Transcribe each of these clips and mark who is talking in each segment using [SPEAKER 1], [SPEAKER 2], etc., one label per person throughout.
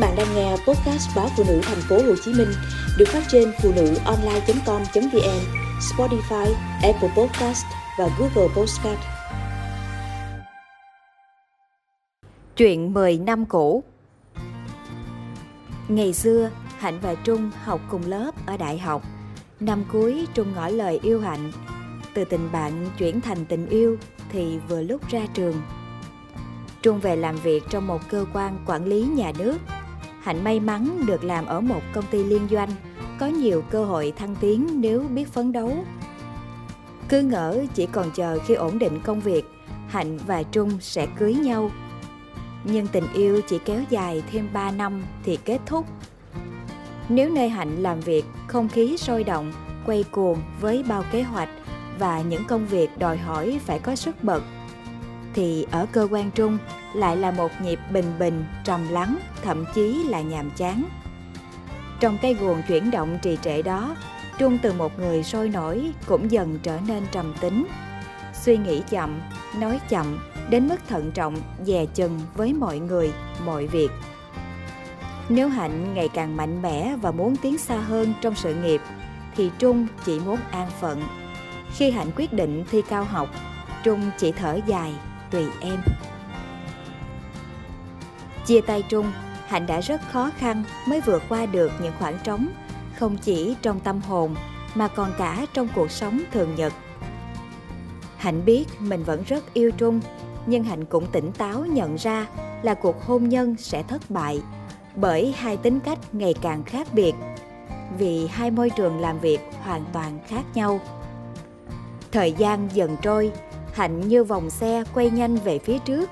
[SPEAKER 1] bạn đang nghe podcast báo phụ nữ thành phố Hồ Chí Minh được phát trên phụ nữ online.com.vn, Spotify, Apple Podcast và Google Podcast.
[SPEAKER 2] Chuyện 10 năm cũ Ngày xưa, Hạnh và Trung học cùng lớp ở đại học. Năm cuối Trung ngỏ lời yêu Hạnh. Từ tình bạn chuyển thành tình yêu thì vừa lúc ra trường. Trung về làm việc trong một cơ quan quản lý nhà nước Hạnh may mắn được làm ở một công ty liên doanh, có nhiều cơ hội thăng tiến nếu biết phấn đấu. Cứ ngỡ chỉ còn chờ khi ổn định công việc, Hạnh và Trung sẽ cưới nhau. Nhưng tình yêu chỉ kéo dài thêm 3 năm thì kết thúc. Nếu nơi Hạnh làm việc không khí sôi động, quay cuồng với bao kế hoạch và những công việc đòi hỏi phải có sức bật, thì ở cơ quan Trung lại là một nhịp bình bình, trầm lắng, thậm chí là nhàm chán. Trong cái guồng chuyển động trì trệ đó, Trung từ một người sôi nổi cũng dần trở nên trầm tính. Suy nghĩ chậm, nói chậm, đến mức thận trọng, dè chừng với mọi người, mọi việc. Nếu Hạnh ngày càng mạnh mẽ và muốn tiến xa hơn trong sự nghiệp, thì Trung chỉ muốn an phận. Khi Hạnh quyết định thi cao học, Trung chỉ thở dài, tùy em. Chia tay Trung, Hạnh đã rất khó khăn mới vượt qua được những khoảng trống, không chỉ trong tâm hồn mà còn cả trong cuộc sống thường nhật. Hạnh biết mình vẫn rất yêu Trung, nhưng Hạnh cũng tỉnh táo nhận ra là cuộc hôn nhân sẽ thất bại bởi hai tính cách ngày càng khác biệt, vì hai môi trường làm việc hoàn toàn khác nhau. Thời gian dần trôi, Hạnh như vòng xe quay nhanh về phía trước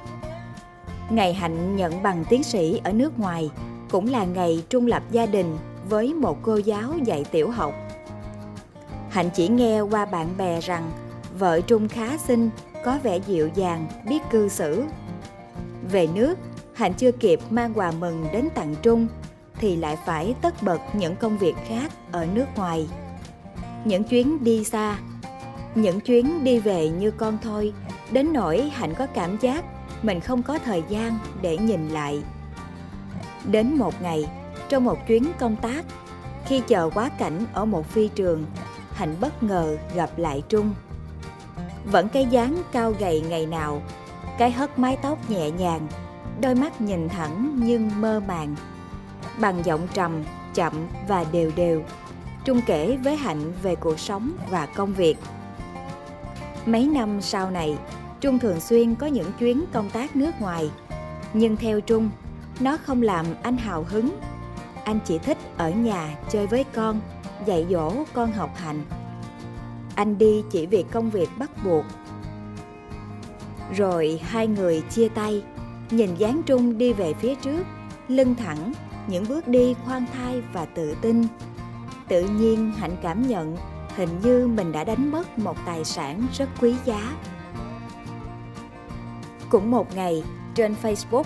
[SPEAKER 2] Ngày Hạnh nhận bằng tiến sĩ ở nước ngoài cũng là ngày trung lập gia đình với một cô giáo dạy tiểu học. Hạnh chỉ nghe qua bạn bè rằng vợ Trung khá xinh, có vẻ dịu dàng, biết cư xử. Về nước, Hạnh chưa kịp mang quà mừng đến tặng Trung thì lại phải tất bật những công việc khác ở nước ngoài. Những chuyến đi xa, những chuyến đi về như con thôi, đến nỗi Hạnh có cảm giác mình không có thời gian để nhìn lại. Đến một ngày trong một chuyến công tác khi chờ quá cảnh ở một phi trường hạnh bất ngờ gặp lại trung. Vẫn cái dáng cao gầy ngày nào cái hất mái tóc nhẹ nhàng đôi mắt nhìn thẳng nhưng mơ màng. Bằng giọng trầm chậm và đều đều trung kể với hạnh về cuộc sống và công việc mấy năm sau này Trung thường xuyên có những chuyến công tác nước ngoài. Nhưng theo Trung, nó không làm anh hào hứng. Anh chỉ thích ở nhà chơi với con, dạy dỗ con học hành. Anh đi chỉ vì công việc bắt buộc. Rồi hai người chia tay, nhìn dáng Trung đi về phía trước, lưng thẳng, những bước đi khoan thai và tự tin. Tự nhiên Hạnh cảm nhận hình như mình đã đánh mất một tài sản rất quý giá cũng một ngày, trên Facebook,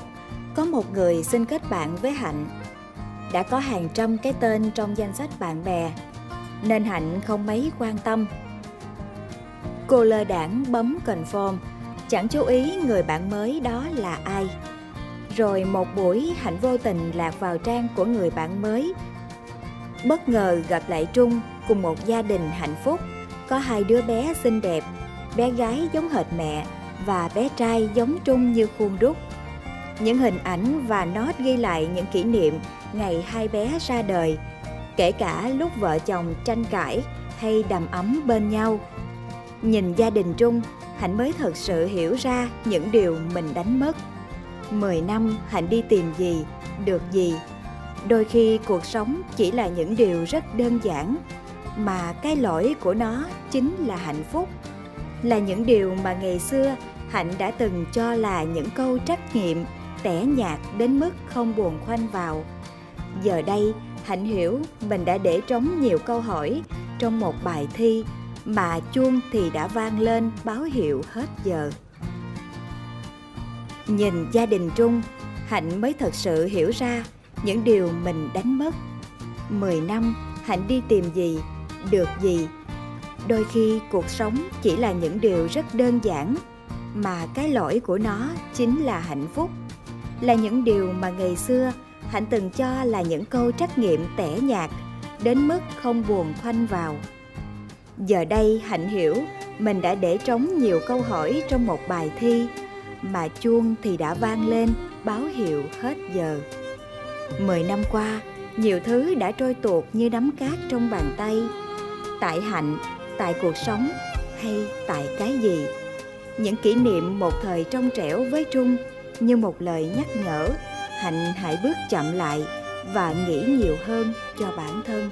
[SPEAKER 2] có một người xin kết bạn với Hạnh. Đã có hàng trăm cái tên trong danh sách bạn bè, nên Hạnh không mấy quan tâm. Cô lơ đảng bấm confirm, chẳng chú ý người bạn mới đó là ai. Rồi một buổi Hạnh vô tình lạc vào trang của người bạn mới. Bất ngờ gặp lại Trung cùng một gia đình hạnh phúc, có hai đứa bé xinh đẹp, bé gái giống hệt mẹ và bé trai giống Trung như khuôn đúc. Những hình ảnh và nốt ghi lại những kỷ niệm ngày hai bé ra đời, kể cả lúc vợ chồng tranh cãi hay đầm ấm bên nhau. Nhìn gia đình Trung, Hạnh mới thật sự hiểu ra những điều mình đánh mất. Mười năm Hạnh đi tìm gì, được gì. Đôi khi cuộc sống chỉ là những điều rất đơn giản, mà cái lỗi của nó chính là hạnh phúc. Là những điều mà ngày xưa hạnh đã từng cho là những câu trách nhiệm tẻ nhạt đến mức không buồn khoanh vào. Giờ đây, hạnh hiểu mình đã để trống nhiều câu hỏi trong một bài thi mà chuông thì đã vang lên báo hiệu hết giờ. Nhìn gia đình trung, hạnh mới thật sự hiểu ra những điều mình đánh mất. Mười năm, hạnh đi tìm gì? Được gì. Đôi khi cuộc sống chỉ là những điều rất đơn giản, mà cái lỗi của nó chính là hạnh phúc. Là những điều mà ngày xưa hạnh từng cho là những câu trắc nghiệm tẻ nhạt, đến mức không buồn khoanh vào. Giờ đây hạnh hiểu mình đã để trống nhiều câu hỏi trong một bài thi, mà chuông thì đã vang lên, báo hiệu hết giờ. Mười năm qua, nhiều thứ đã trôi tuột như nắm cát trong bàn tay tại hạnh, tại cuộc sống hay tại cái gì. Những kỷ niệm một thời trong trẻo với trung như một lời nhắc nhở, hạnh hãy bước chậm lại và nghĩ nhiều hơn cho bản thân.